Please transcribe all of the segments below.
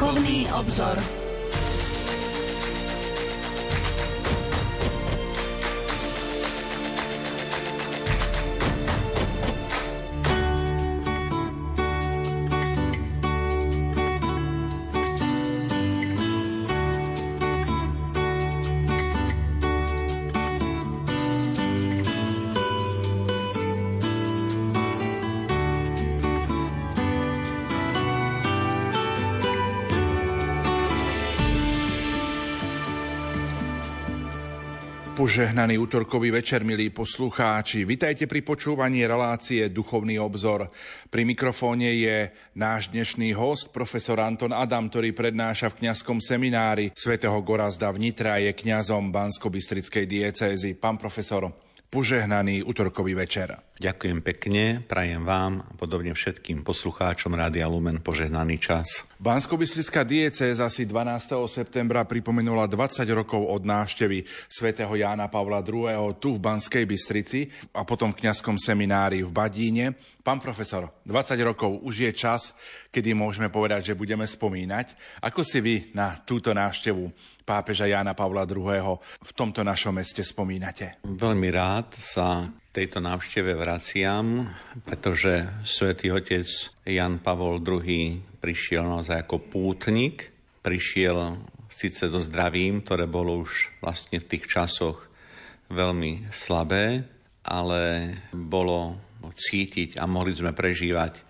Duchovný obzor. Požehnaný útorkový večer, milí poslucháči. Vitajte pri počúvaní relácie Duchovný obzor. Pri mikrofóne je náš dnešný host, profesor Anton Adam, ktorý prednáša v kňazskom seminári svätého Gorazda v Nitra, je kňazom Bansko-Bystrickej diecézy. Pán profesor, požehnaný útorkový večer. Ďakujem pekne, prajem vám a podobne všetkým poslucháčom Rádia Lumen požehnaný čas. Bansko diecéza si 12. septembra pripomenula 20 rokov od návštevy svätého Jána Pavla II. tu v Banskej Bystrici a potom v kňazskom seminári v Badíne. Pán profesor, 20 rokov už je čas, kedy môžeme povedať, že budeme spomínať. Ako si vy na túto návštevu pápeža Jána Pavla II. v tomto našom meste spomínate? Veľmi rád sa tejto návšteve vraciam, pretože svätý otec Jan Pavol II prišiel naozaj ako pútnik, prišiel síce so zdravím, ktoré bolo už vlastne v tých časoch veľmi slabé, ale bolo cítiť a mohli sme prežívať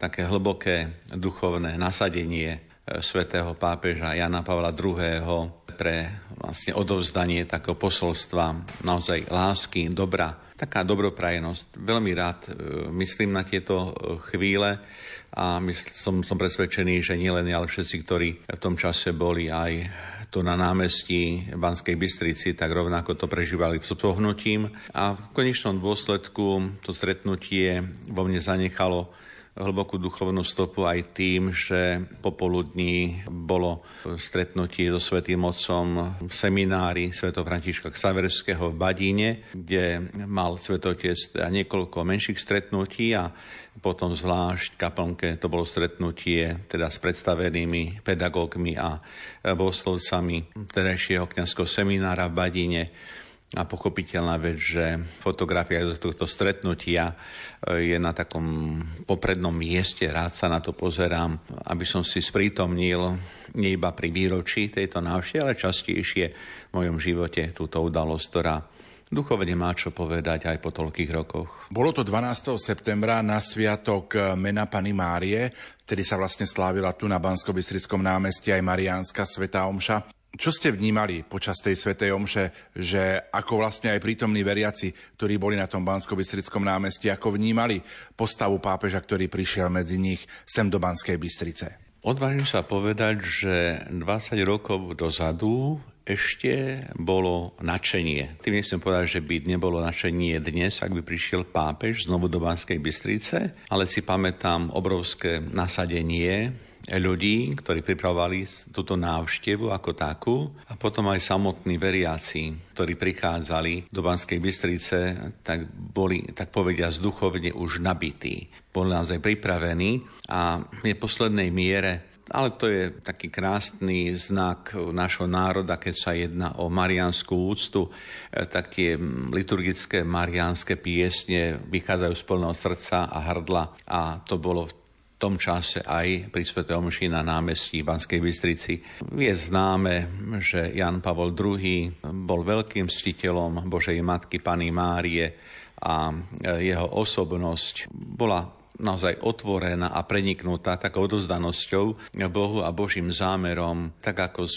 také hlboké duchovné nasadenie e, svätého pápeža Jana Pavla II. Pre vlastne odovzdanie takého posolstva naozaj lásky, dobra taká dobroprajenosť. Veľmi rád e, myslím na tieto e, chvíle a som, som presvedčený, že nielen ja, ale všetci, ktorí v tom čase boli aj tu na námestí Banskej Bystrici, tak rovnako to prežívali s pohnutím. A v konečnom dôsledku to stretnutie vo mne zanechalo hlbokú duchovnú stopu aj tým, že popoludní bolo stretnutie so Svetým Otcom v seminári Sv. Františka Ksaverského v Badíne, kde mal Svetotec niekoľko menších stretnutí a potom zvlášť kaplnke to bolo stretnutie teda s predstavenými pedagógmi a bohoslovcami terajšieho kniazského seminára v Badíne a pochopiteľná vec, že fotografia do tohto stretnutia e, je na takom poprednom mieste, rád sa na to pozerám, aby som si sprítomnil nie iba pri výročí tejto návštevy, ale častejšie v mojom živote túto udalosť, ktorá duchovne má čo povedať aj po toľkých rokoch. Bolo to 12. septembra na sviatok mena Pany Márie, vtedy sa vlastne slávila tu na bansko námestí aj Mariánska Sveta Omša. Čo ste vnímali počas tej svetej omše, že ako vlastne aj prítomní veriaci, ktorí boli na tom bansko námestí, ako vnímali postavu pápeža, ktorý prišiel medzi nich sem do Banskej Bystrice? Odvážim sa povedať, že 20 rokov dozadu ešte bolo načenie. Tým nechcem povedať, že by nebolo načenie dnes, ak by prišiel pápež znovu do Banskej Bystrice, ale si pamätám obrovské nasadenie ľudí, ktorí pripravovali túto návštevu ako takú a potom aj samotní veriaci, ktorí prichádzali do Banskej Bystrice, tak boli, tak povedia, duchovne už nabití. Boli naozaj pripravení a v neposlednej miere ale to je taký krásny znak našho národa, keď sa jedná o marianskú úctu, tak tie liturgické marianské piesne vychádzajú z plného srdca a hrdla a to bolo v tom čase aj pri Sv. Omši na námestí Banskej Bystrici. Je známe, že Jan Pavol II bol veľkým ctiteľom Božej Matky Pany Márie a jeho osobnosť bola naozaj otvorená a preniknutá takou odozdanosťou Bohu a Božím zámerom, tak ako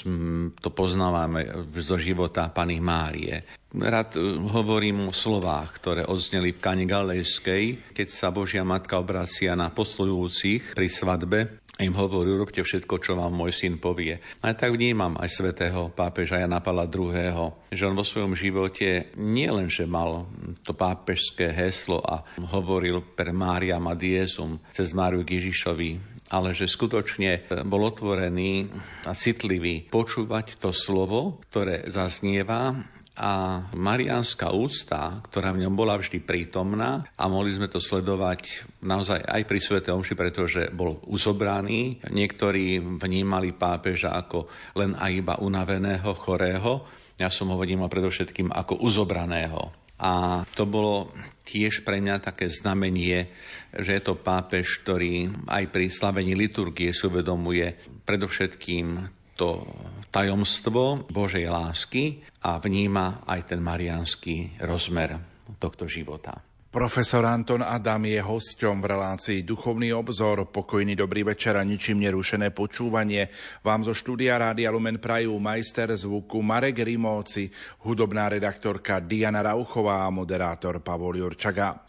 to poznávame zo života Pany Márie. Rád e, hovorím o slovách, ktoré odzneli v Kani Galejskej, keď sa Božia Matka obracia na poslujúcich pri svadbe im hovorí, urobte všetko, čo vám môj syn povie. A tak vnímam aj svätého pápeža Jana Pala II., že on vo svojom živote nie len, že mal to pápežské heslo a hovoril per Mária Madiesum cez Máriu Ježišovi, ale že skutočne bol otvorený a citlivý počúvať to slovo, ktoré zaznieva a mariánska úcta, ktorá v ňom bola vždy prítomná a mohli sme to sledovať naozaj aj pri Svete Omši, pretože bol uzobraný. Niektorí vnímali pápeža ako len a iba unaveného, chorého. Ja som ho vnímal predovšetkým ako uzobraného. A to bolo tiež pre mňa také znamenie, že je to pápež, ktorý aj pri slavení liturgie si uvedomuje predovšetkým to tajomstvo Božej lásky a vníma aj ten mariánsky rozmer tohto života. Profesor Anton Adam je hosťom v relácii Duchovný obzor. Pokojný dobrý večer a ničím nerušené počúvanie. Vám zo štúdia Rádia Lumen Prajú majster zvuku Marek Rimóci, hudobná redaktorka Diana Rauchová a moderátor Pavol Jurčaga.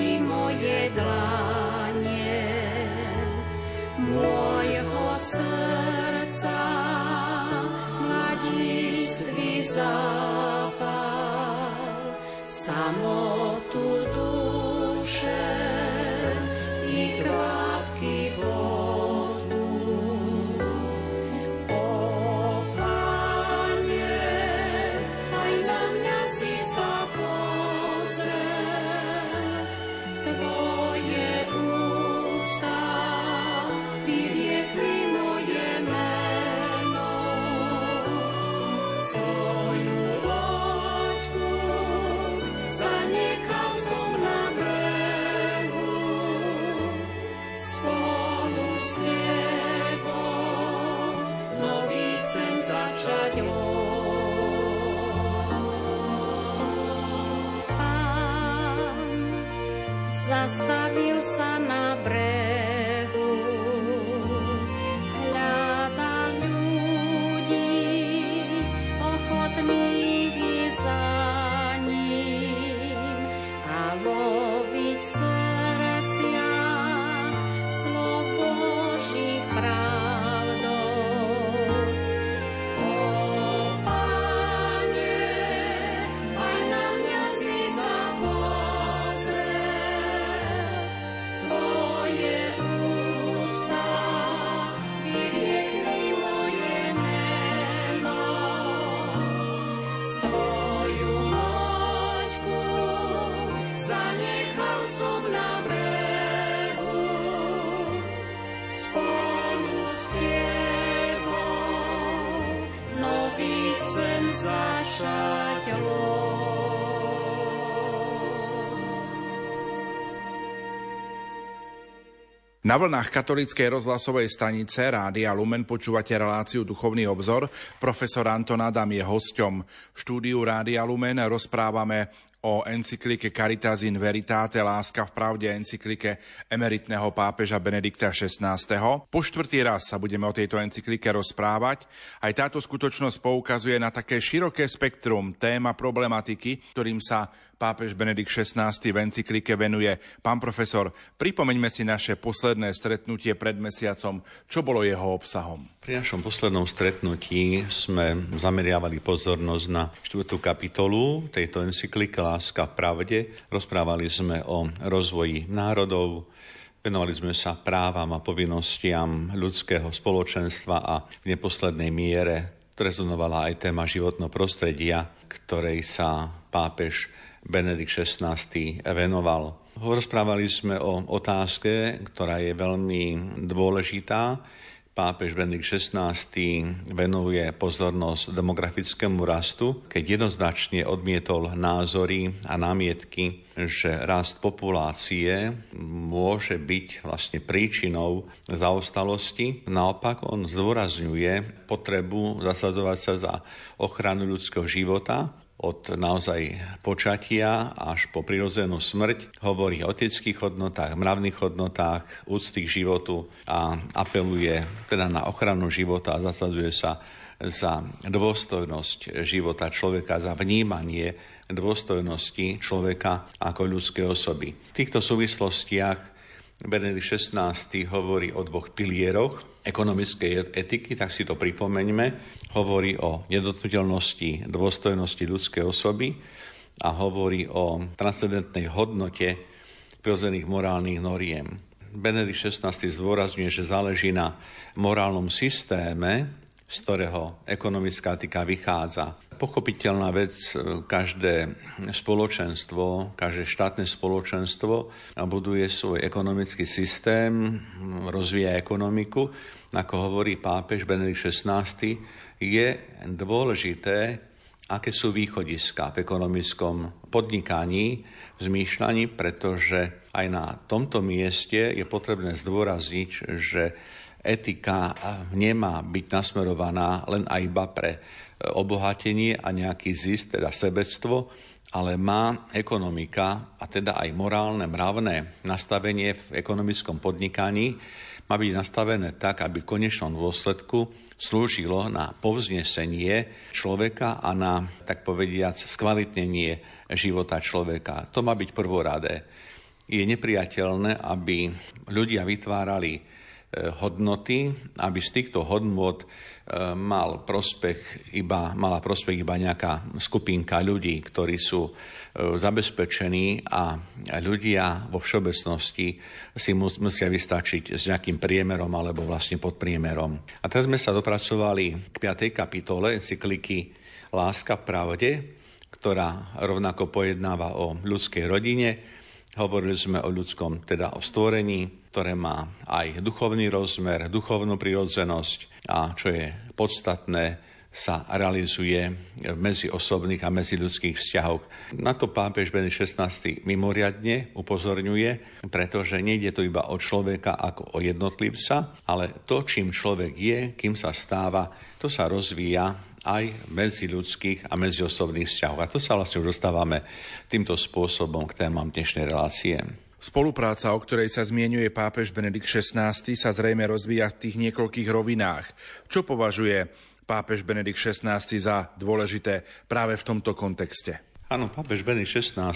I moje dlanie, môjho srdca, mladistvý zápal, samotu Zanika Na vlnách katolíckej rozhlasovej stanice Rádia Lumen počúvate reláciu Duchovný obzor. Profesor Anton Adam je hosťom. V štúdiu Rádia Lumen rozprávame o encyklike Caritas in Veritate, Láska v pravde, encyklike emeritného pápeža Benedikta XVI. Po štvrtý raz sa budeme o tejto encyklike rozprávať. Aj táto skutočnosť poukazuje na také široké spektrum téma problematiky, ktorým sa pápež Benedikt XVI v encyklike venuje. Pán profesor, pripomeňme si naše posledné stretnutie pred mesiacom. Čo bolo jeho obsahom? Pri našom poslednom stretnutí sme zameriavali pozornosť na štvrtú kapitolu tejto encykliky Láska pravde. Rozprávali sme o rozvoji národov, Venovali sme sa právam a povinnostiam ľudského spoločenstva a v neposlednej miere rezonovala aj téma životného prostredia, ktorej sa pápež Benedikt XVI venoval. Rozprávali sme o otázke, ktorá je veľmi dôležitá. Pápež Benedikt XVI venuje pozornosť demografickému rastu, keď jednoznačne odmietol názory a námietky, že rast populácie môže byť vlastne príčinou zaostalosti. Naopak on zdôrazňuje potrebu zasadzovať sa za ochranu ľudského života od naozaj počatia až po prirodzenú smrť. Hovorí o etických hodnotách, mravných hodnotách, úcty k životu a apeluje teda na ochranu života a zasadzuje sa za dôstojnosť života človeka, za vnímanie dôstojnosti človeka ako ľudskej osoby. V týchto súvislostiach Benedikt XVI hovorí o dvoch pilieroch ekonomickej etiky, tak si to pripomeňme. Hovorí o nedotknutelnosti dôstojnosti ľudskej osoby a hovorí o transcendentnej hodnote prirodzených morálnych noriem. Benedikt XVI zdôrazňuje, že záleží na morálnom systéme, z ktorého ekonomická etika vychádza pochopiteľná vec, e, každé spoločenstvo, každé štátne spoločenstvo buduje svoj ekonomický systém, rozvíja ekonomiku. Ako hovorí pápež Benedikt XVI, je dôležité, aké sú východiska v ekonomickom podnikaní, v zmýšľaní, pretože aj na tomto mieste je potrebné zdôrazniť, že etika nemá byť nasmerovaná len a iba pre obohatenie a nejaký zisk, teda sebectvo, ale má ekonomika a teda aj morálne, mravné nastavenie v ekonomickom podnikaní má byť nastavené tak, aby v konečnom dôsledku slúžilo na povznesenie človeka a na, tak povediac, skvalitnenie života človeka. To má byť prvoradé. Je nepriateľné, aby ľudia vytvárali E, hodnoty, aby z týchto hodnot e, mal prospech iba, mala prospech iba nejaká skupinka ľudí, ktorí sú e, zabezpečení a ľudia vo všeobecnosti si musia vystačiť s nejakým priemerom alebo vlastne pod priemerom. A teraz sme sa dopracovali k 5. kapitole encykliky Láska v pravde, ktorá rovnako pojednáva o ľudskej rodine. Hovorili sme o ľudskom, teda o stvorení, ktoré má aj duchovný rozmer, duchovnú prirodzenosť a čo je podstatné, sa realizuje v medziosobných a medziľudských vzťahoch. Na to pápež Benedikt XVI mimoriadne upozorňuje, pretože nejde to iba o človeka ako o jednotlivca, ale to, čím človek je, kým sa stáva, to sa rozvíja aj medzi ľudských a medziosobných vzťahov. A to sa vlastne už dostávame týmto spôsobom k témam dnešnej relácie. Spolupráca, o ktorej sa zmienuje pápež Benedikt XVI, sa zrejme rozvíja v tých niekoľkých rovinách. Čo považuje pápež Benedikt XVI za dôležité práve v tomto kontexte? Áno, pápež Benedikt XVI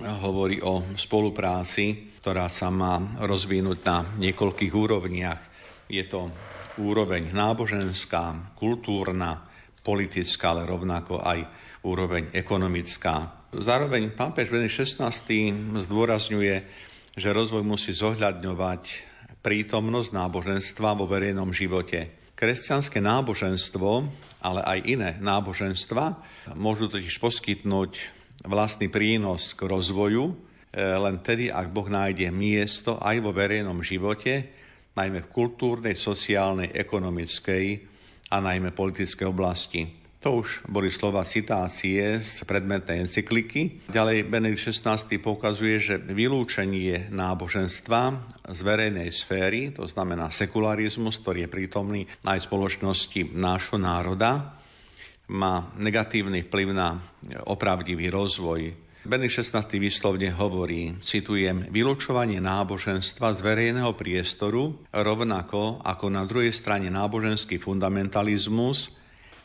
hovorí o spolupráci, ktorá sa má rozvinúť na niekoľkých úrovniach. Je to úroveň náboženská, kultúrna, politická, ale rovnako aj úroveň ekonomická. Zároveň pápež Benedikt XVI zdôrazňuje, že rozvoj musí zohľadňovať prítomnosť náboženstva vo verejnom živote. Kresťanské náboženstvo, ale aj iné náboženstva môžu totiž poskytnúť vlastný prínos k rozvoju, e, len tedy, ak Boh nájde miesto aj vo verejnom živote, najmä v kultúrnej, sociálnej, ekonomickej a najmä politickej oblasti. To už boli slova citácie z predmetnej encykliky. Ďalej Benedikt XVI poukazuje, že vylúčenie náboženstva z verejnej sféry, to znamená sekularizmus, ktorý je prítomný aj v spoločnosti nášho národa, má negatívny vplyv na opravdivý rozvoj. Benedikt XVI výslovne hovorí, citujem, vylúčovanie náboženstva z verejného priestoru, rovnako ako na druhej strane náboženský fundamentalizmus,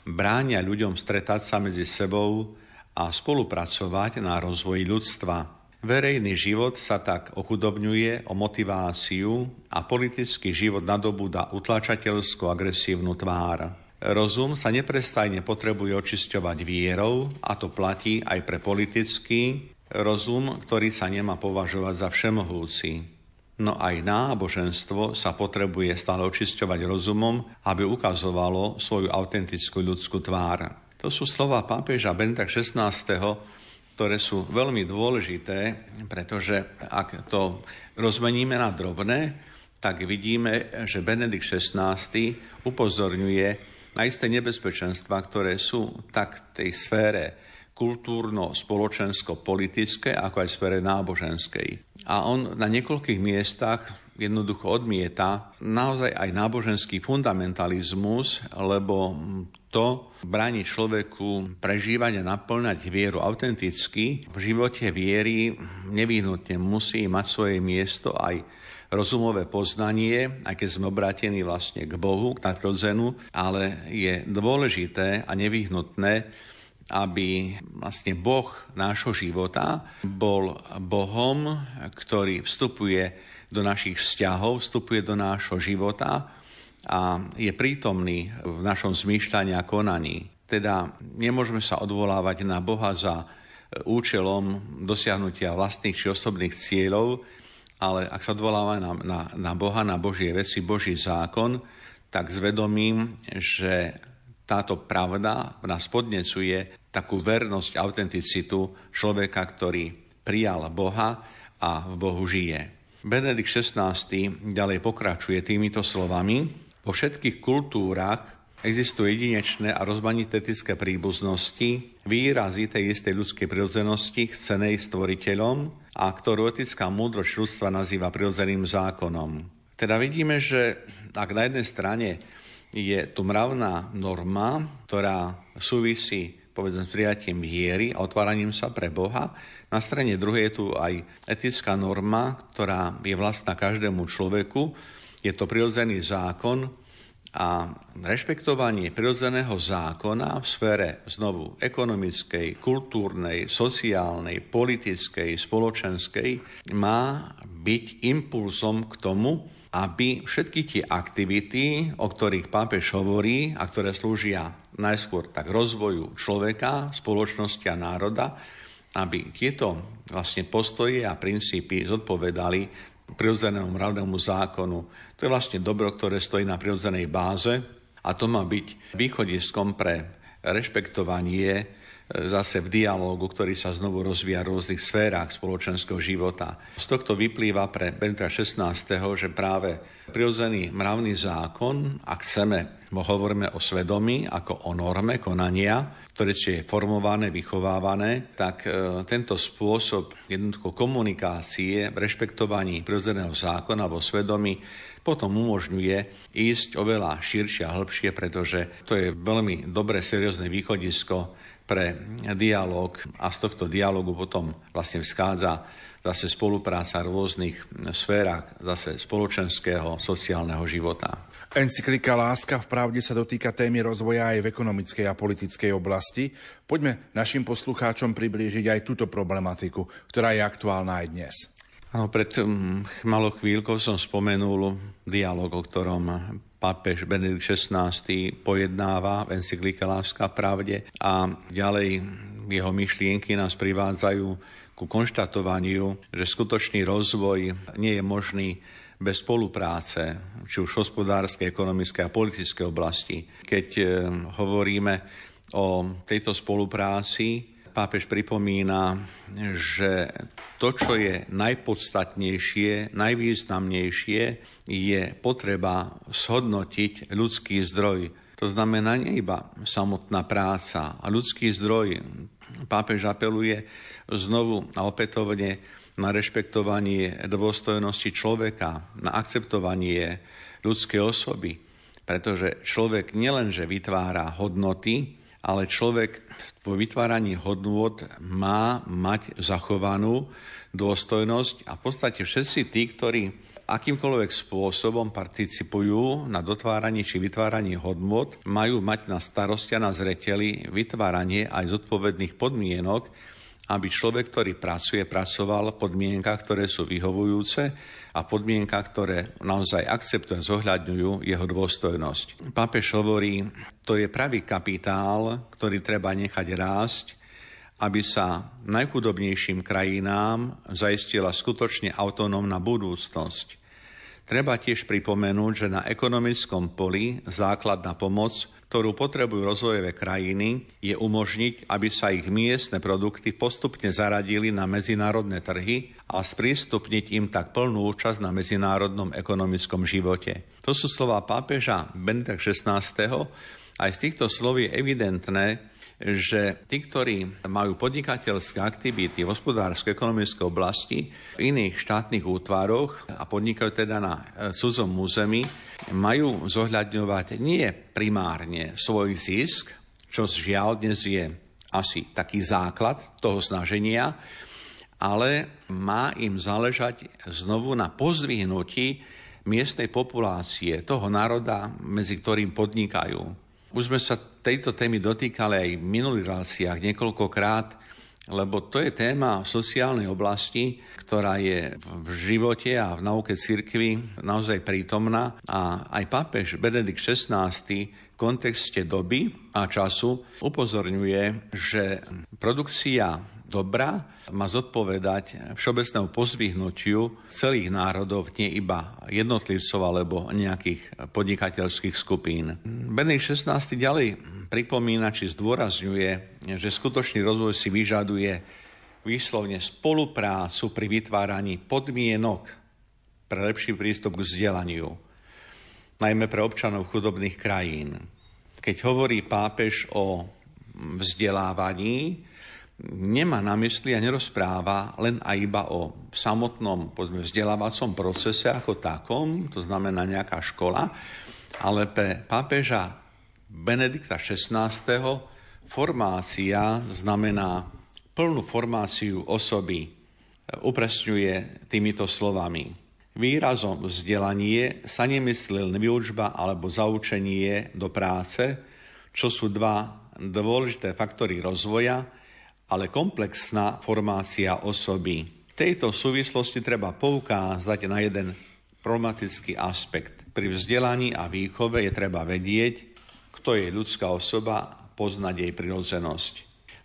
bránia ľuďom stretať sa medzi sebou a spolupracovať na rozvoji ľudstva. Verejný život sa tak ochudobňuje o motiváciu a politický život nadobúda utlačateľskú agresívnu tvár. Rozum sa neprestajne potrebuje očisťovať vierou a to platí aj pre politický rozum, ktorý sa nemá považovať za všemohúci. No aj náboženstvo sa potrebuje stále očisťovať rozumom, aby ukazovalo svoju autentickú ľudskú tvár. To sú slova pápeža Benta XVI, ktoré sú veľmi dôležité, pretože ak to rozmeníme na drobné, tak vidíme, že Benedikt XVI upozorňuje na isté nebezpečenstva, ktoré sú tak v tej sfére kultúrno-spoločensko-politické, ako aj sfére náboženskej. A on na niekoľkých miestach jednoducho odmieta naozaj aj náboženský fundamentalizmus, lebo to bráni človeku prežívať a naplňať vieru autenticky. V živote viery nevyhnutne musí mať svoje miesto aj rozumové poznanie, aj keď sme obrátení vlastne k Bohu, k nadrodzenu, ale je dôležité a nevyhnutné aby vlastne Boh nášho života bol Bohom, ktorý vstupuje do našich vzťahov, vstupuje do nášho života a je prítomný v našom zmýšľaní a konaní. Teda nemôžeme sa odvolávať na Boha za účelom dosiahnutia vlastných či osobných cieľov, ale ak sa odvolávame na, na, na Boha, na Božie veci, Boží zákon, tak zvedomím, že táto pravda nás podnecuje takú vernosť, autenticitu človeka, ktorý prijal Boha a v Bohu žije. Benedikt XVI ďalej pokračuje týmito slovami. Vo všetkých kultúrach existujú jedinečné a rozmanité príbuznosti, výrazy tej istej ľudskej prirodzenosti, chcenej stvoriteľom a ktorú etická múdrosť ľudstva nazýva prirodzeným zákonom. Teda vidíme, že ak na jednej strane je tu mravná norma, ktorá súvisí povedzme s prijatím viery a otváraním sa pre Boha. Na strane druhej je tu aj etická norma, ktorá je vlastná každému človeku. Je to prirodzený zákon a rešpektovanie prirodzeného zákona v sfére znovu ekonomickej, kultúrnej, sociálnej, politickej, spoločenskej má byť impulsom k tomu, aby všetky tie aktivity, o ktorých pápež hovorí a ktoré slúžia najskôr tak rozvoju človeka, spoločnosti a národa, aby tieto vlastne postoje a princípy zodpovedali prirodzenému mravnému zákonu. To je vlastne dobro, ktoré stojí na prirodzenej báze a to má byť východiskom pre rešpektovanie zase v dialógu, ktorý sa znovu rozvíja v rôznych sférach spoločenského života. Z tohto vyplýva pre Benita XVI, že práve prirodzený mravný zákon, ak chceme, hovoríme o svedomí ako o norme konania, ktoré je formované, vychovávané, tak e, tento spôsob jednoducho komunikácie v rešpektovaní prirodzeného zákona vo svedomí potom umožňuje ísť oveľa širšie a hĺbšie, pretože to je veľmi dobré, seriózne východisko pre dialog a z tohto dialogu potom vlastne vzchádza zase spolupráca v rôznych sférach zase spoločenského, sociálneho života. Encyklika Láska v pravde sa dotýka témy rozvoja aj v ekonomickej a politickej oblasti. Poďme našim poslucháčom priblížiť aj túto problematiku, ktorá je aktuálna aj dnes. Áno, pred um, malou chvíľkou som spomenul dialog, o ktorom pápež Benedikt XVI pojednáva v encyklike Láska pravde a ďalej jeho myšlienky nás privádzajú ku konštatovaniu, že skutočný rozvoj nie je možný bez spolupráce, či už hospodárskej, ekonomickej a politickej oblasti. Keď e, hovoríme o tejto spolupráci, pápež pripomína, že to, čo je najpodstatnejšie, najvýznamnejšie, je potreba shodnotiť ľudský zdroj. To znamená nie iba samotná práca a ľudský zdroj. Pápež apeluje znovu a opätovne na rešpektovanie dôstojnosti človeka, na akceptovanie ľudskej osoby. Pretože človek nielenže vytvára hodnoty, ale človek vo vytváraní hodnôt má mať zachovanú dôstojnosť a v podstate všetci tí, ktorí akýmkoľvek spôsobom participujú na dotváraní či vytváraní hodnot, majú mať na starosti a na zreteli vytváranie aj zodpovedných podmienok, aby človek, ktorý pracuje, pracoval v podmienkach, ktoré sú vyhovujúce a podmienkach, ktoré naozaj akceptujú a zohľadňujú jeho dôstojnosť. Pápež hovorí, to je pravý kapitál, ktorý treba nechať rásť, aby sa najchudobnejším krajinám zaistila skutočne autonómna budúcnosť. Treba tiež pripomenúť, že na ekonomickom poli základná pomoc ktorú potrebujú rozvojové krajiny, je umožniť, aby sa ich miestne produkty postupne zaradili na medzinárodné trhy a sprístupniť im tak plnú účasť na medzinárodnom ekonomickom živote. To sú slova pápeža Benedikta XVI. Aj z týchto slov je evidentné, že tí, ktorí majú podnikateľské aktivity v hospodársko-ekonomickej oblasti v iných štátnych útvaroch a podnikajú teda na e, cudzom území, majú zohľadňovať nie primárne svoj zisk, čo žiaľ dnes je asi taký základ toho snaženia, ale má im záležať znovu na pozdvihnutí miestnej populácie, toho národa, medzi ktorým podnikajú. Už sme sa tejto témy dotýkali aj v minulých reláciách niekoľkokrát, lebo to je téma sociálnej oblasti, ktorá je v živote a v nauke cirkvi naozaj prítomná. A aj pápež Benedikt XVI v kontexte doby a času upozorňuje, že produkcia dobra má zodpovedať všeobecnému pozvihnutiu celých národov, nie iba jednotlivcov alebo nejakých podnikateľských skupín. Benedikt 16. ďalej pripomína či zdôrazňuje, že skutočný rozvoj si vyžaduje výslovne spoluprácu pri vytváraní podmienok pre lepší prístup k vzdelaniu, najmä pre občanov chudobných krajín. Keď hovorí pápež o vzdelávaní, nemá na mysli a nerozpráva len a iba o samotnom povedzme, vzdelávacom procese ako takom, to znamená nejaká škola, ale pre pápeža Benedikta XVI. formácia znamená plnú formáciu osoby. Upresňuje týmito slovami. Výrazom vzdelanie sa nemyslel výučba alebo zaučenie do práce, čo sú dva dôležité faktory rozvoja, ale komplexná formácia osoby. V tejto súvislosti treba poukázať na jeden problematický aspekt. Pri vzdelaní a výchove je treba vedieť, kto je ľudská osoba, poznať jej prirodzenosť.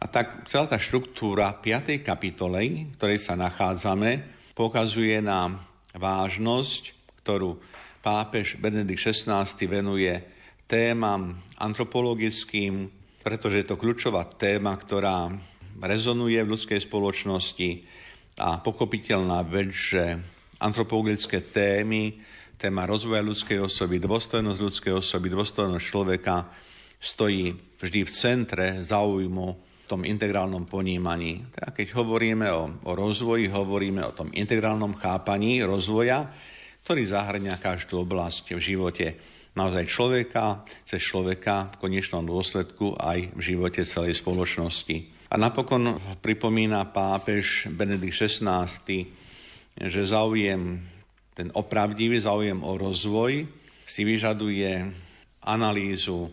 A tak celá tá štruktúra 5. kapitole, v ktorej sa nachádzame, pokazuje na vážnosť, ktorú pápež Benedikt XVI venuje témam antropologickým, pretože je to kľúčová téma, ktorá rezonuje v ľudskej spoločnosti a pochopiteľná vec, že antropologické témy, téma rozvoja ľudskej osoby, dôstojnosť ľudskej osoby, dôstojnosť človeka stojí vždy v centre záujmu v tom integrálnom ponímaní. Tak keď hovoríme o, o rozvoji, hovoríme o tom integrálnom chápaní rozvoja, ktorý zahrňa každú oblasť v živote naozaj človeka, cez človeka v konečnom dôsledku aj v živote celej spoločnosti. A napokon pripomína pápež Benedikt XVI, že záujem, ten opravdivý záujem o rozvoj si vyžaduje analýzu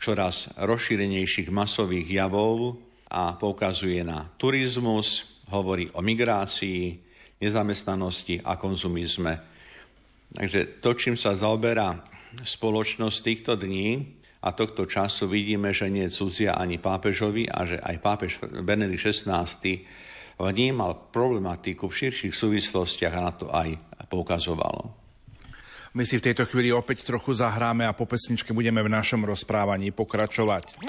čoraz rozšírenejších masových javov a poukazuje na turizmus, hovorí o migrácii, nezamestnanosti a konzumizme. Takže to, čím sa zaoberá spoločnosť týchto dní a tohto času, vidíme, že nie cudzia ani pápežovi a že aj pápež Benedikt XVI vnímal problematiku v širších súvislostiach a na to aj poukazovalo. My si v tejto chvíli opäť trochu zahráme a po pesničke budeme v našom rozprávaní pokračovať.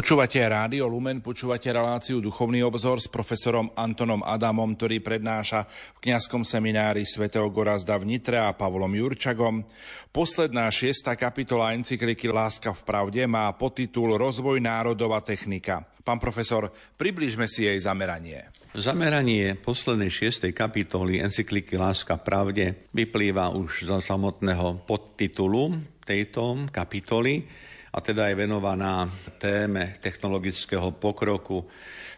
Počúvate Rádio Lumen, počúvate reláciu Duchovný obzor s profesorom Antonom Adamom, ktorý prednáša v kňazskom seminári svätého Gorazda v Nitre a Pavlom Jurčagom. Posledná šiesta kapitola encykliky Láska v pravde má podtitul Rozvoj národov technika. Pán profesor, približme si jej zameranie. Zameranie poslednej šiestej kapitoly encykliky Láska v pravde vyplýva už zo samotného podtitulu tejto kapitoly, a teda je venovaná téme technologického pokroku.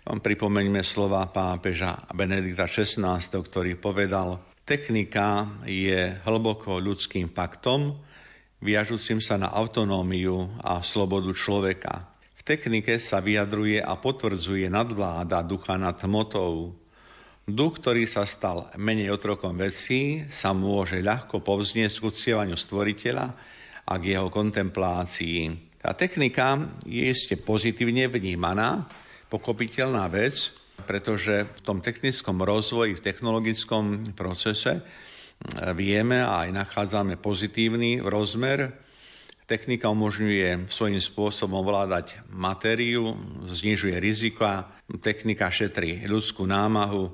Pripomeňme slova pápeža Benedikta XVI, ktorý povedal, technika je hlboko ľudským faktom, viažúcim sa na autonómiu a slobodu človeka. V technike sa vyjadruje a potvrdzuje nadvláda ducha nad hmotou. Duch, ktorý sa stal menej otrokom vecí, sa môže ľahko povznieť k uctievaniu stvoriteľa, a k jeho kontemplácii. Tá technika je ešte pozitívne vnímaná, pokopiteľná vec, pretože v tom technickom rozvoji, v technologickom procese e, vieme a aj nachádzame pozitívny rozmer. Technika umožňuje svojím spôsobom ovládať matériu, znižuje rizika, technika šetrí ľudskú námahu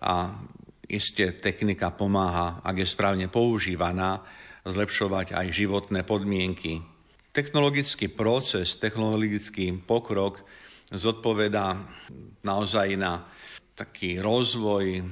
a iste technika pomáha, ak je správne používaná, zlepšovať aj životné podmienky. Technologický proces, technologický pokrok zodpovedá naozaj na taký rozvoj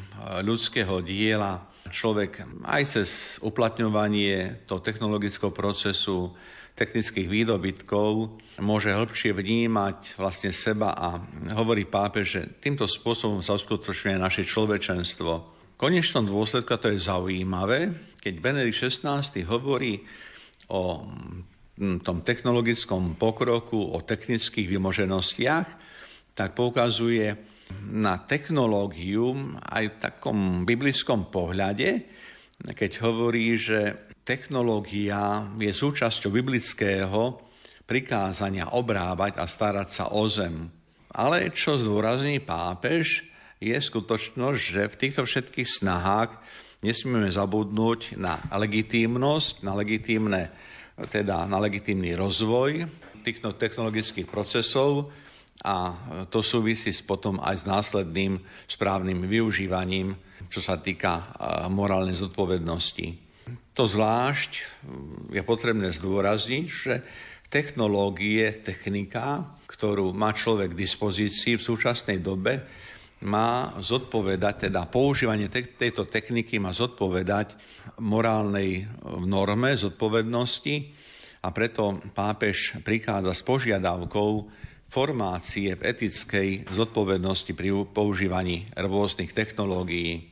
ľudského diela. Človek aj cez uplatňovanie toho technologického procesu technických výdobytkov môže hĺbšie vnímať vlastne seba a hovorí pápež, že týmto spôsobom sa uskutočňuje naše človečenstvo konečnom dôsledku, to je zaujímavé, keď Benedikt XVI hovorí o mm, tom technologickom pokroku, o technických vymoženostiach, tak poukazuje na technológiu aj v takom biblickom pohľade, keď hovorí, že technológia je súčasťou biblického prikázania obrábať a starať sa o zem. Ale čo zdôrazní pápež, je skutočnosť, že v týchto všetkých snahách nesmieme zabudnúť na legitímnosť, na legitímne, teda na legitímny rozvoj týchto technologických procesov a to súvisí potom aj s následným správnym využívaním, čo sa týka morálnej zodpovednosti. To zvlášť je potrebné zdôrazniť, že technológie, technika, ktorú má človek k dispozícii v súčasnej dobe, má zodpovedať, teda používanie te- tejto techniky má zodpovedať morálnej norme zodpovednosti a preto pápež prichádza s požiadavkou formácie v etickej zodpovednosti pri používaní rôznych technológií.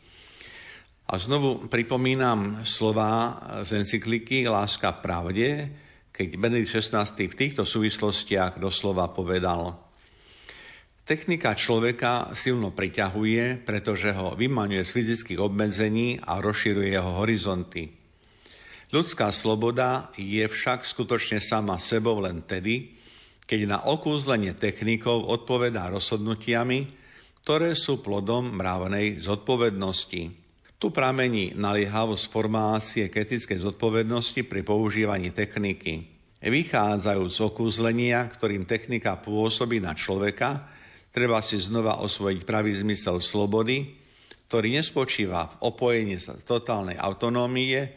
A znovu pripomínam slova z encykliky Láska pravde, keď Benedikt XVI v týchto súvislostiach doslova povedal – Technika človeka silno priťahuje, pretože ho vymaňuje z fyzických obmedzení a rozširuje jeho horizonty. Ľudská sloboda je však skutočne sama sebou len tedy, keď na okúzlenie technikov odpovedá rozhodnutiami, ktoré sú plodom mravnej zodpovednosti. Tu pramení naliehavosť formácie kritickej zodpovednosti pri používaní techniky. Vychádzajúc z okúzlenia, ktorým technika pôsobí na človeka, treba si znova osvojiť pravý zmysel slobody, ktorý nespočíva v opojení sa totálnej autonómie,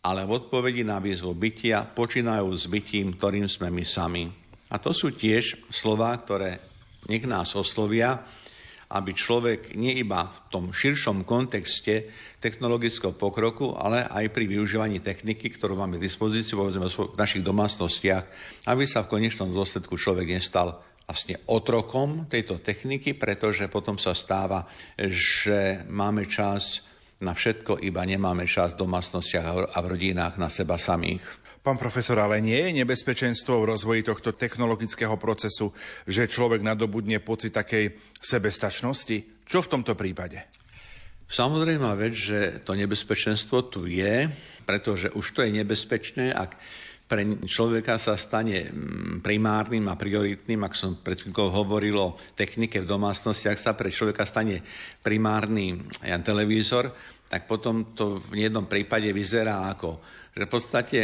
ale v odpovedi na výzvu bytia počínajú s bytím, ktorým sme my sami. A to sú tiež slova, ktoré nech nás oslovia, aby človek nie iba v tom širšom kontexte technologického pokroku, ale aj pri využívaní techniky, ktorú máme k dispozícii v našich domácnostiach, aby sa v konečnom dôsledku človek nestal vlastne otrokom tejto techniky, pretože potom sa stáva, že máme čas na všetko, iba nemáme čas v domácnostiach a v rodinách na seba samých. Pán profesor, ale nie je nebezpečenstvo v rozvoji tohto technologického procesu, že človek nadobudne pocit takej sebestačnosti? Čo v tomto prípade? Samozrejme vec, že to nebezpečenstvo tu je, pretože už to je nebezpečné, ak pre človeka sa stane mm, primárnym a prioritným, ak som pred chvíľkou hovoril o technike v domácnosti, ak sa pre človeka stane primárny ja, televízor, tak potom to v jednom prípade vyzerá ako že v podstate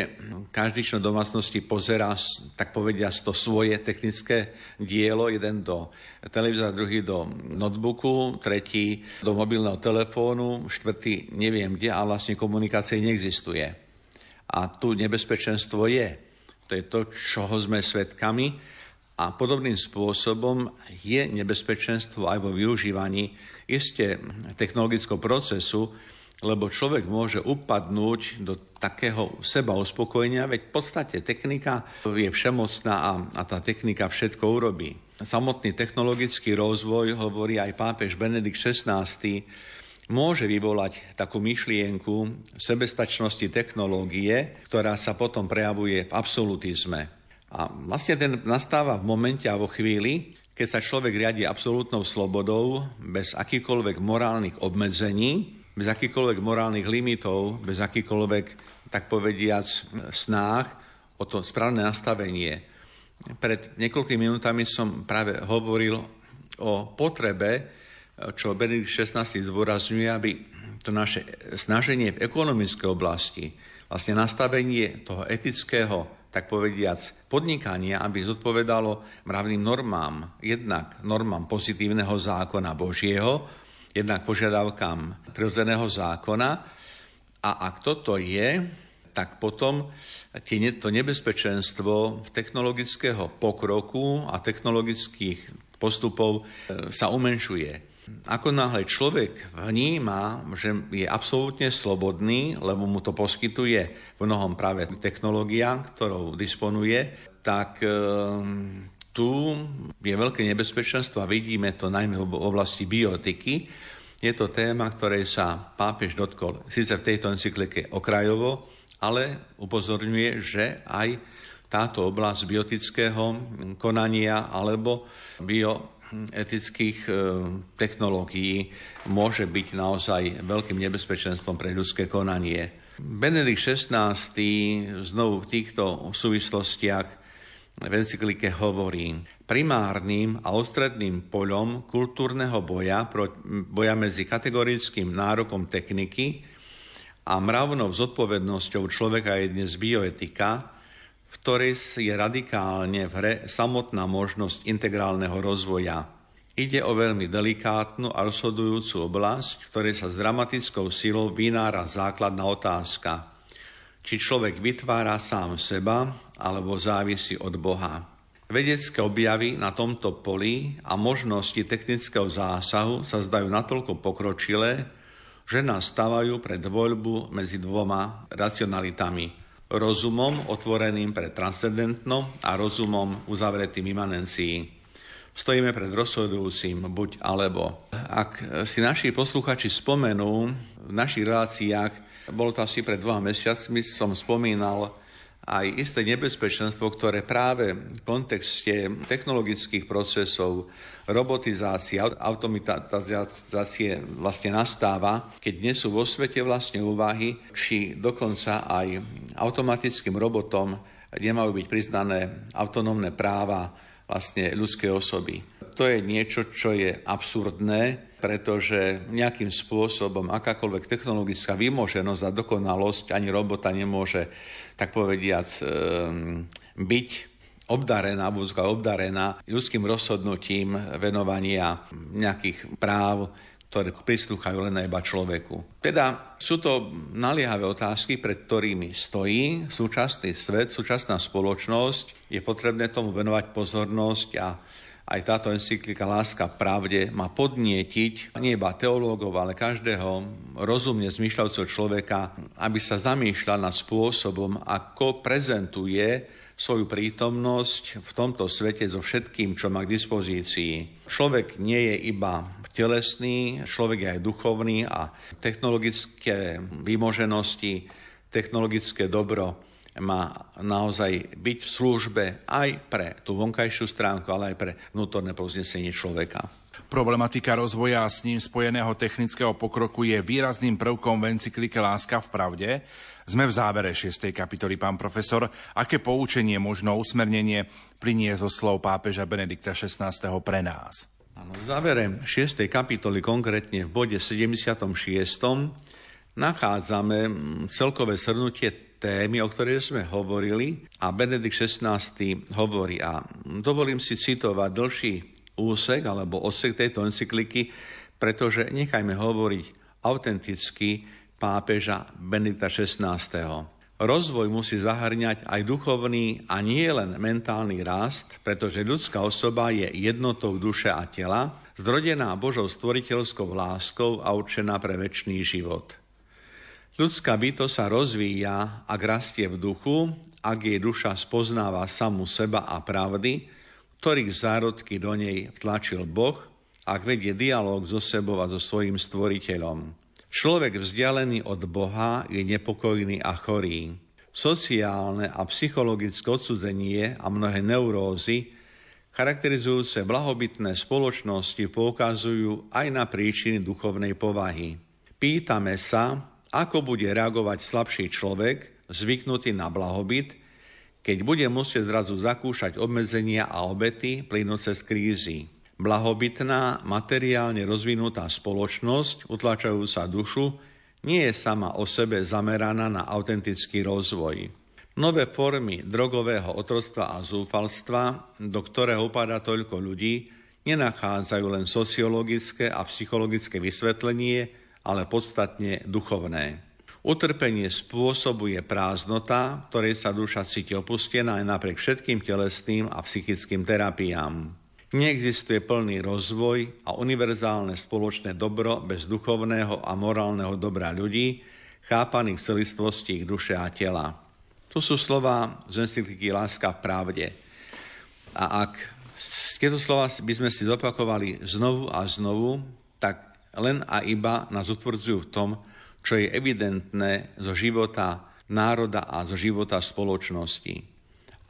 každý člen domácnosti pozerá, tak povedia, to svoje technické dielo, jeden do televízora, druhý do notebooku, tretí do mobilného telefónu, štvrtý neviem kde, a vlastne komunikácie neexistuje. A tu nebezpečenstvo je. To je to, čoho sme svedkami. A podobným spôsobom je nebezpečenstvo aj vo využívaní isté technologického procesu, lebo človek môže upadnúť do takého seba uspokojenia, veď v podstate technika je všemocná a, a tá technika všetko urobí. Samotný technologický rozvoj, hovorí aj pápež Benedikt XVI, môže vyvolať takú myšlienku sebestačnosti technológie, ktorá sa potom prejavuje v absolutizme. A vlastne ten nastáva v momente a vo chvíli, keď sa človek riadi absolútnou slobodou, bez akýkoľvek morálnych obmedzení, bez akýkoľvek morálnych limitov, bez akýkoľvek, tak povediac, snách o to správne nastavenie. Pred niekoľkými minútami som práve hovoril o potrebe čo Benedikt XVI zdôrazňuje, aby to naše snaženie v ekonomickej oblasti, vlastne nastavenie toho etického, tak povediac, podnikania, aby zodpovedalo mravným normám, jednak normám pozitívneho zákona Božieho, jednak požiadavkám prirodzeného zákona. A ak toto je, tak potom to nebezpečenstvo technologického pokroku a technologických postupov e, sa umenšuje. Ako náhle človek vníma, že je absolútne slobodný, lebo mu to poskytuje v mnohom práve technológia, ktorou disponuje, tak e, tu je veľké nebezpečenstvo a vidíme to najmä v oblasti biotiky. Je to téma, ktorej sa pápež dotkol síce v tejto encyklike okrajovo, ale upozorňuje, že aj táto oblasť biotického konania alebo bio etických e, technológií môže byť naozaj veľkým nebezpečenstvom pre ľudské konanie. Benedikt XVI znovu v týchto súvislostiach v encyklike hovorí, primárnym a ostredným poľom kultúrneho boja, boja medzi kategorickým nárokom techniky a mravnou zodpovednosťou človeka je dnes bioetika, ktorej je radikálne v hre samotná možnosť integrálneho rozvoja. Ide o veľmi delikátnu a rozhodujúcu oblasť, v ktorej sa s dramatickou silou vynára základná otázka. Či človek vytvára sám seba, alebo závisí od Boha. Vedecké objavy na tomto poli a možnosti technického zásahu sa zdajú natoľko pokročilé, že nás stavajú pred voľbu medzi dvoma racionalitami – rozumom otvoreným pre transcendentno a rozumom uzavretým imanencií. Stojíme pred rozhodujúcim buď alebo. Ak si naši posluchači spomenú, v našich reláciách, bolo to asi pred dvoma mesiacmi, som spomínal aj isté nebezpečenstvo, ktoré práve v kontexte technologických procesov, robotizácie, automatizácie vlastne nastáva, keď dnes sú vo svete vlastne úvahy, či dokonca aj automatickým robotom nemajú byť priznané autonómne práva vlastne ľudskej osoby. To je niečo, čo je absurdné, pretože nejakým spôsobom akákoľvek technologická vymoženosť a dokonalosť ani robota nemôže, tak povediac, ehm, byť obdarená, obdarená ľudským rozhodnutím venovania nejakých práv, ktoré prislúchajú len iba človeku. Teda sú to naliehavé otázky, pred ktorými stojí súčasný svet, súčasná spoločnosť. Je potrebné tomu venovať pozornosť a aj táto encyklika Láska pravde má podnietiť nie iba teológov, ale každého rozumne zmýšľajúceho človeka, aby sa zamýšľal nad spôsobom, ako prezentuje svoju prítomnosť v tomto svete so všetkým, čo má k dispozícii. Človek nie je iba telesný, človek je aj duchovný a technologické výmoženosti, technologické dobro má naozaj byť v službe aj pre tú vonkajšiu stránku, ale aj pre vnútorné poznesenie človeka. Problematika rozvoja a s ním spojeného technického pokroku je výrazným prvkom v encyklike Láska v pravde. Sme v závere 6. kapitoly, pán profesor. Aké poučenie, možno usmernenie plinie zo slov pápeža Benedikta XVI. pre nás? Ano, v závere 6. kapitoly, konkrétne v bode 76. nachádzame celkové shrnutie témy, o ktorej sme hovorili a Benedikt XVI hovorí a dovolím si citovať dlhší úsek alebo odsek tejto encykliky, pretože nechajme hovoriť autenticky pápeža Benedikta XVI. Rozvoj musí zahrňať aj duchovný a nie len mentálny rast, pretože ľudská osoba je jednotou duše a tela, zrodená Božou stvoriteľskou láskou a určená pre väčší život. Ľudská byto sa rozvíja, ak rastie v duchu, ak jej duša spoznáva samu seba a pravdy, ktorých zárodky do nej vtlačil Boh, ak vedie dialog so sebou a so svojím stvoriteľom. Človek vzdialený od Boha je nepokojný a chorý. Sociálne a psychologické odsudzenie a mnohé neurózy charakterizujúce blahobytné spoločnosti poukazujú aj na príčiny duchovnej povahy. Pýtame sa, ako bude reagovať slabší človek, zvyknutý na blahobyt, keď bude musieť zrazu zakúšať obmedzenia a obety plynúce z krízy. Blahobytná, materiálne rozvinutá spoločnosť, utlačajúca dušu, nie je sama o sebe zameraná na autentický rozvoj. Nové formy drogového otroctva a zúfalstva, do ktorého upadá toľko ľudí, nenachádzajú len sociologické a psychologické vysvetlenie, ale podstatne duchovné. Utrpenie spôsobuje prázdnota, ktorej sa duša cíti opustená aj napriek všetkým telesným a psychickým terapiám. Neexistuje plný rozvoj a univerzálne spoločné dobro bez duchovného a morálneho dobra ľudí, chápaných v celistvosti ich duše a tela. To sú slova z encykliky Láska v pravde. A ak tieto slova by sme si zopakovali znovu a znovu, tak len a iba nás utvrdzujú v tom, čo je evidentné zo života národa a zo života spoločnosti.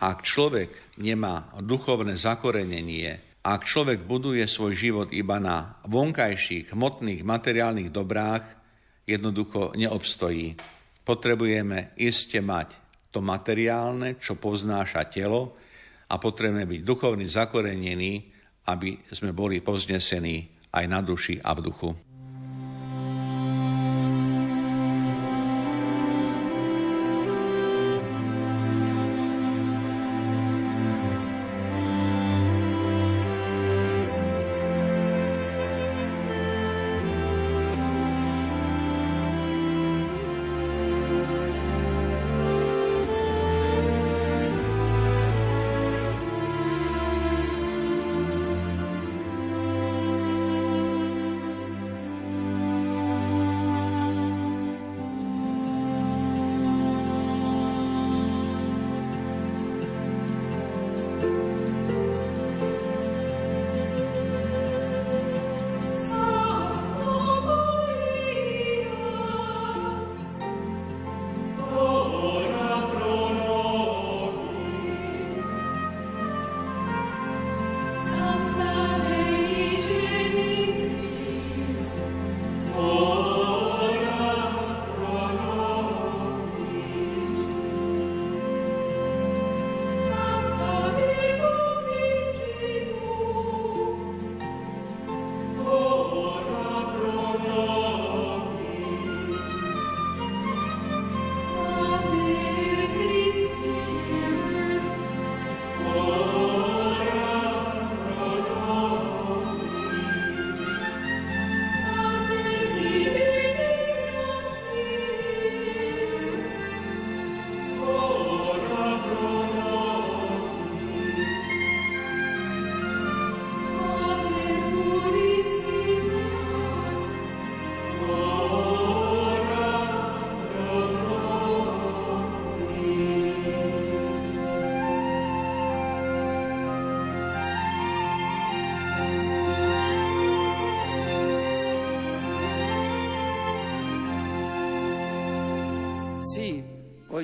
Ak človek nemá duchovné zakorenenie, ak človek buduje svoj život iba na vonkajších, hmotných, materiálnych dobrách, jednoducho neobstojí. Potrebujeme iste mať to materiálne, čo poznáša telo a potrebujeme byť duchovne zakorenení, aby sme boli povznesení aj na duši a v duchu.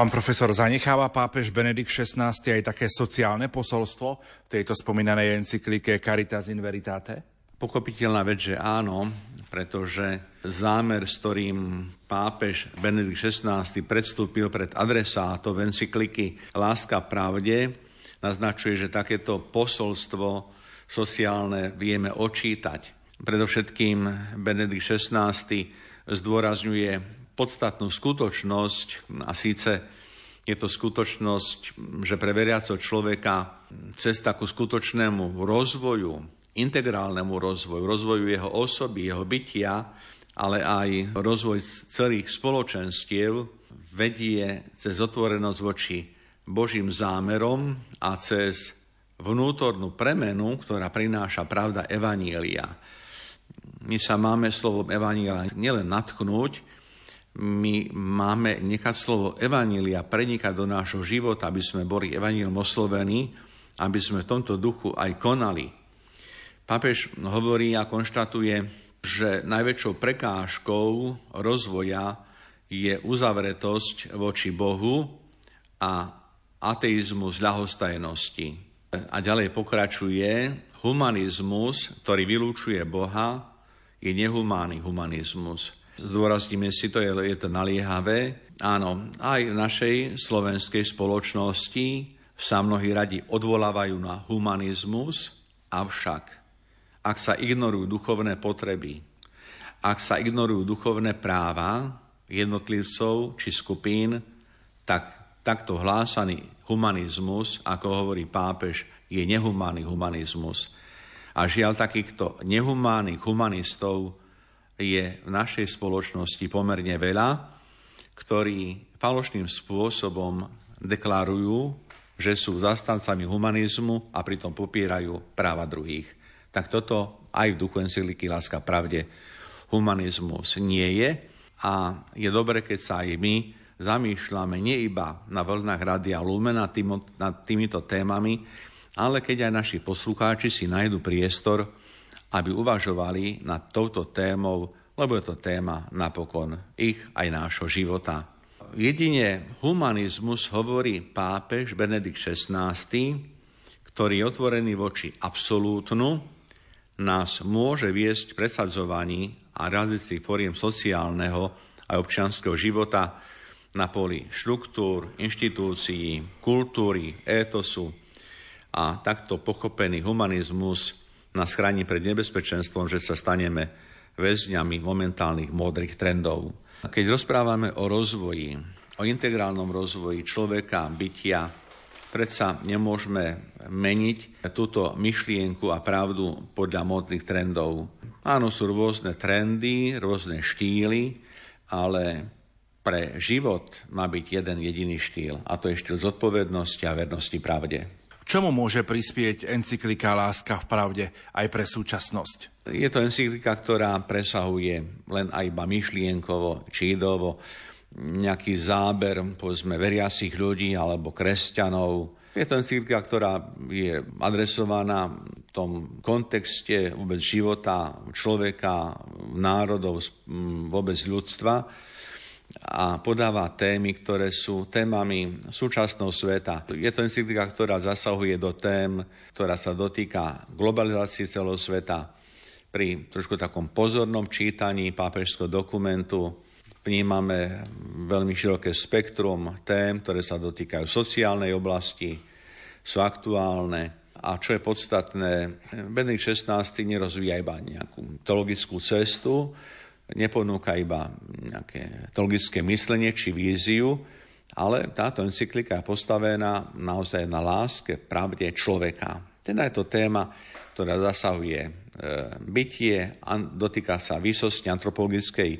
Pán profesor, zanecháva pápež Benedikt XVI aj také sociálne posolstvo v tejto spomínanej encyklike Caritas in Veritate? Pokopiteľná vec, že áno, pretože zámer, s ktorým pápež Benedikt XVI predstúpil pred adresátov encykliky Láska pravde, naznačuje, že takéto posolstvo sociálne vieme očítať. Predovšetkým Benedikt XVI zdôrazňuje podstatnú skutočnosť a síce je to skutočnosť, že pre veriaco človeka cesta ku skutočnému rozvoju, integrálnemu rozvoju, rozvoju jeho osoby, jeho bytia, ale aj rozvoj celých spoločenstiev vedie cez otvorenosť voči Božím zámerom a cez vnútornú premenu, ktorá prináša pravda Evanielia. My sa máme slovom Evanielia nielen natknúť, my máme nechať slovo Evanília prenikať do nášho života, aby sme boli Evaníliom oslovení, aby sme v tomto duchu aj konali. Papež hovorí a konštatuje, že najväčšou prekážkou rozvoja je uzavretosť voči Bohu a ateizmus ľahostajnosti. A ďalej pokračuje, humanizmus, ktorý vylúčuje Boha, je nehumánny humanizmus. Zdôrazníme si to, je, je to naliehavé. Áno, aj v našej slovenskej spoločnosti sa mnohí radi odvolávajú na humanizmus, avšak ak sa ignorujú duchovné potreby, ak sa ignorujú duchovné práva jednotlivcov či skupín, tak takto hlásaný humanizmus, ako hovorí pápež, je nehumánny humanizmus. A žiaľ takýchto nehumánnych humanistov je v našej spoločnosti pomerne veľa, ktorí falošným spôsobom deklarujú, že sú zastancami humanizmu a pritom popierajú práva druhých. Tak toto aj v duchu encykliky Láska pravde humanizmus nie je a je dobre, keď sa aj my zamýšľame nie iba na vlnách Rádia Lumen nad, nad týmito témami, ale keď aj naši poslucháči si nájdu priestor, aby uvažovali nad touto témou, lebo je to téma napokon ich aj nášho života. Jedine humanizmus hovorí pápež Benedikt XVI, ktorý je otvorený voči absolútnu, nás môže viesť presadzovaní a realizácii fóriem sociálneho a občianského života na poli štruktúr, inštitúcií, kultúry, étosu, a takto pochopený humanizmus nás chráni pred nebezpečenstvom, že sa staneme väzňami momentálnych módrych trendov. Keď rozprávame o rozvoji, o integrálnom rozvoji človeka, bytia, predsa nemôžeme meniť túto myšlienku a pravdu podľa módnych trendov. Áno, sú rôzne trendy, rôzne štýly, ale pre život má byť jeden jediný štýl, a to je štýl zodpovednosti a vernosti pravde. Čomu môže prispieť encyklika Láska v pravde aj pre súčasnosť? Je to encyklika, ktorá presahuje len aj iba myšlienkovo či idovo nejaký záber, povedzme, veriacich ľudí alebo kresťanov. Je to encyklika, ktorá je adresovaná v tom kontexte vôbec života človeka, národov, vôbec ľudstva a podáva témy, ktoré sú témami súčasného sveta. Je to encyklika, ktorá zasahuje do tém, ktorá sa dotýka globalizácie celého sveta. Pri trošku takom pozornom čítaní pápežského dokumentu vnímame veľmi široké spektrum tém, ktoré sa dotýkajú sociálnej oblasti, sú aktuálne a čo je podstatné, Benedikt XVI nerozvíja iba nejakú teologickú cestu, neponúka iba nejaké teologické myslenie či víziu, ale táto encyklika je postavená naozaj na láske, pravde človeka. Teda je to téma, ktorá zasahuje e, bytie, dotýka sa výsosti antropologickej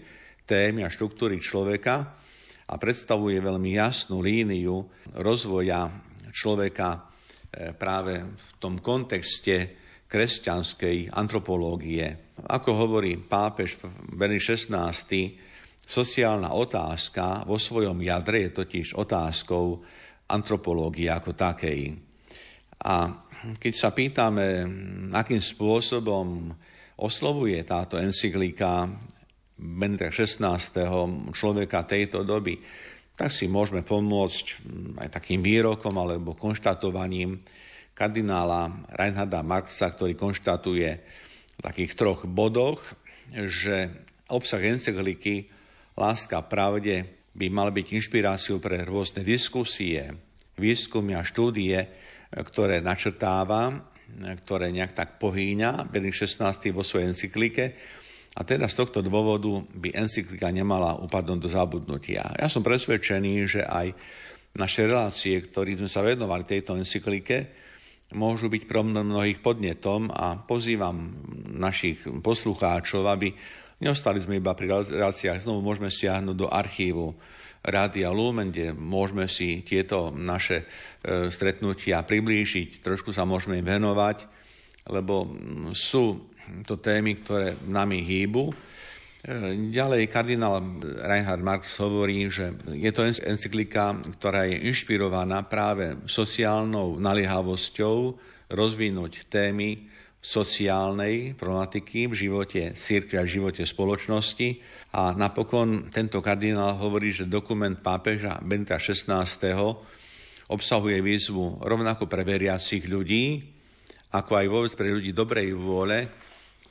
témy a štruktúry človeka a predstavuje veľmi jasnú líniu rozvoja človeka e, práve v tom kontexte kresťanskej antropológie. Ako hovorí pápež Benny XVI, sociálna otázka vo svojom jadre je totiž otázkou antropológie ako takej. A keď sa pýtame, akým spôsobom oslovuje táto encyklika Benedikta XVI. človeka tejto doby, tak si môžeme pomôcť aj takým výrokom alebo konštatovaním, kardinála Reinharda Marxa, ktorý konštatuje v takých troch bodoch, že obsah encykliky Láska pravde by mal byť inšpiráciou pre rôzne diskusie, výskumy a štúdie, ktoré načrtáva, ktoré nejak tak pohýňa Benedikt XVI vo svojej encyklike. A teda z tohto dôvodu by encyklika nemala upadnúť do zabudnutia. Ja som presvedčený, že aj naše relácie, ktorým sme sa venovali tejto encyklike, môžu byť pro mnohých podnetom a pozývam našich poslucháčov, aby neostali sme iba pri reláciách, znovu môžeme siahnuť do archívu Rádia Lumen, kde môžeme si tieto naše e, stretnutia priblížiť, trošku sa môžeme im venovať, lebo sú to témy, ktoré nami hýbu Ďalej kardinál Reinhard Marx hovorí, že je to encyklika, ktorá je inšpirovaná práve sociálnou naliehavosťou rozvinúť témy sociálnej problematiky v živote církvy a v živote spoločnosti. A napokon tento kardinál hovorí, že dokument pápeža Benta XVI. obsahuje výzvu rovnako pre veriacich ľudí, ako aj vôbec pre ľudí dobrej vôle,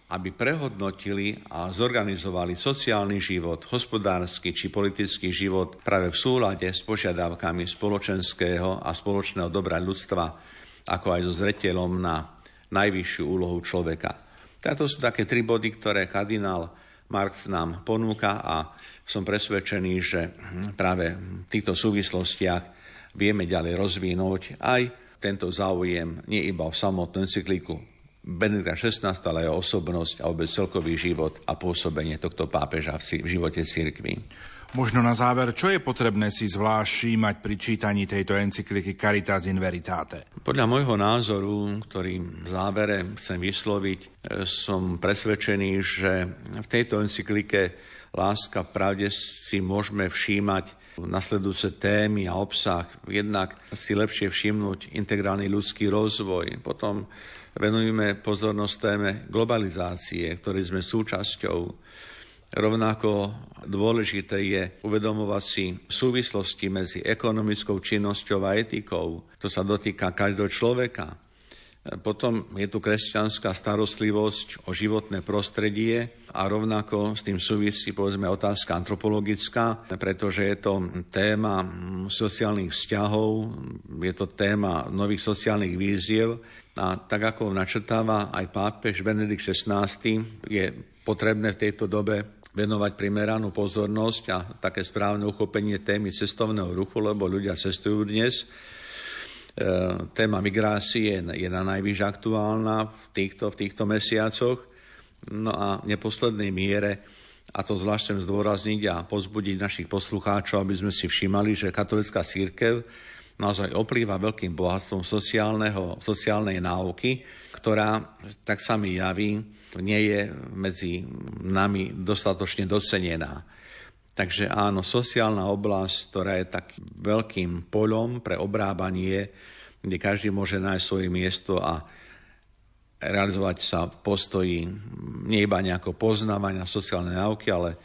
aby prehodnotili a zorganizovali sociálny život, hospodársky či politický život práve v súlade s požiadavkami spoločenského a spoločného dobra ľudstva, ako aj so zreteľom na najvyššiu úlohu človeka. Tato sú také tri body, ktoré kardinál Marx nám ponúka a som presvedčený, že práve v týchto súvislostiach vieme ďalej rozvinúť aj tento záujem nie iba v samotnú encykliku Benedikta XVI, ale aj osobnosť a vôbec celkový život a pôsobenie tohto pápeža v živote cirkvi. Možno na záver, čo je potrebné si zvlášť všímať pri čítaní tejto encykliky Caritas in Veritate? Podľa môjho názoru, ktorý v závere chcem vysloviť, e, som presvedčený, že v tejto encyklike Láska pravde si môžeme všímať nasledujúce témy a obsah. Jednak si lepšie všimnúť integrálny ľudský rozvoj, potom venujeme pozornosť téme globalizácie, ktorej sme súčasťou Rovnako dôležité je uvedomovať si súvislosti medzi ekonomickou činnosťou a etikou. To sa dotýka každého človeka. Potom je tu kresťanská starostlivosť o životné prostredie a rovnako s tým súvisí povedzme otázka antropologická, pretože je to téma sociálnych vzťahov, je to téma nových sociálnych víziev a tak ako načrtáva aj pápež Benedikt XVI, je potrebné v tejto dobe venovať primeranú pozornosť a také správne uchopenie témy cestovného ruchu, lebo ľudia cestujú dnes. E, téma migrácie je na najvyššie aktuálna v týchto, v týchto mesiacoch. No a v neposlednej miere, a to zvlášť chcem zdôrazniť a pozbudiť našich poslucháčov, aby sme si všimali, že katolická církev naozaj oplýva veľkým bohatstvom sociálnej náuky, ktorá, tak sa mi javí, nie je medzi nami dostatočne docenená. Takže áno, sociálna oblasť, ktorá je tak veľkým poľom pre obrábanie, kde každý môže nájsť svoje miesto a realizovať sa v postoji nie iba nejako poznávania sociálnej náuky, ale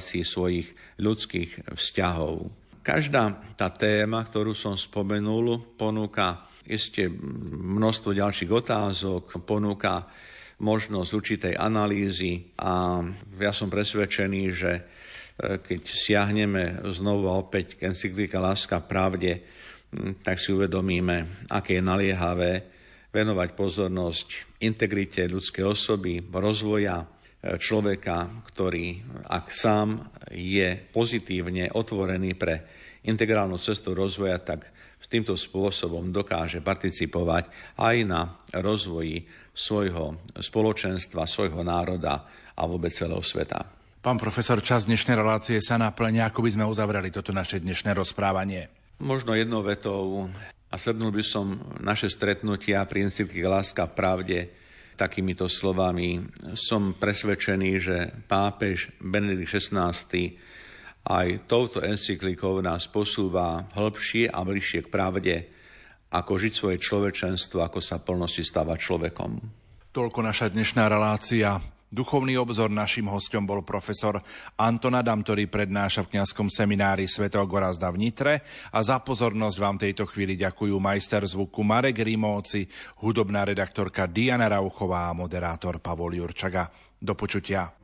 si svojich ľudských vzťahov. Každá tá téma, ktorú som spomenul, ponúka ešte množstvo ďalších otázok, ponúka možnosť určitej analýzy a ja som presvedčený, že keď siahneme znovu a opäť k encyklika Láska pravde, tak si uvedomíme, aké je naliehavé venovať pozornosť integrite ľudskej osoby, rozvoja e, človeka, ktorý, ak sám je pozitívne otvorený pre integrálnu cestu rozvoja, tak s týmto spôsobom dokáže participovať aj na rozvoji svojho spoločenstva, svojho národa a vôbec celého sveta. Pán profesor, čas dnešnej relácie sa naplňa. Ako by sme uzavreli toto naše dnešné rozprávanie? Možno jednou vetou a slednul by som naše stretnutia pri encykli Láska pravde takýmito slovami. Som presvedčený, že pápež Benedikt XVI aj touto encyklikou nás posúva hĺbšie a bližšie k pravde, ako žiť svoje človečenstvo, ako sa plnosti stávať človekom. Toľko naša dnešná relácia. Duchovný obzor našim hostom bol profesor Anton Adam, ktorý prednáša v kňazskom seminári Sv. Gorazda v Nitre a za pozornosť vám tejto chvíli ďakujú majster zvuku Marek Rimóci, hudobná redaktorka Diana Rauchová a moderátor Pavol Jurčaga. Do počutia.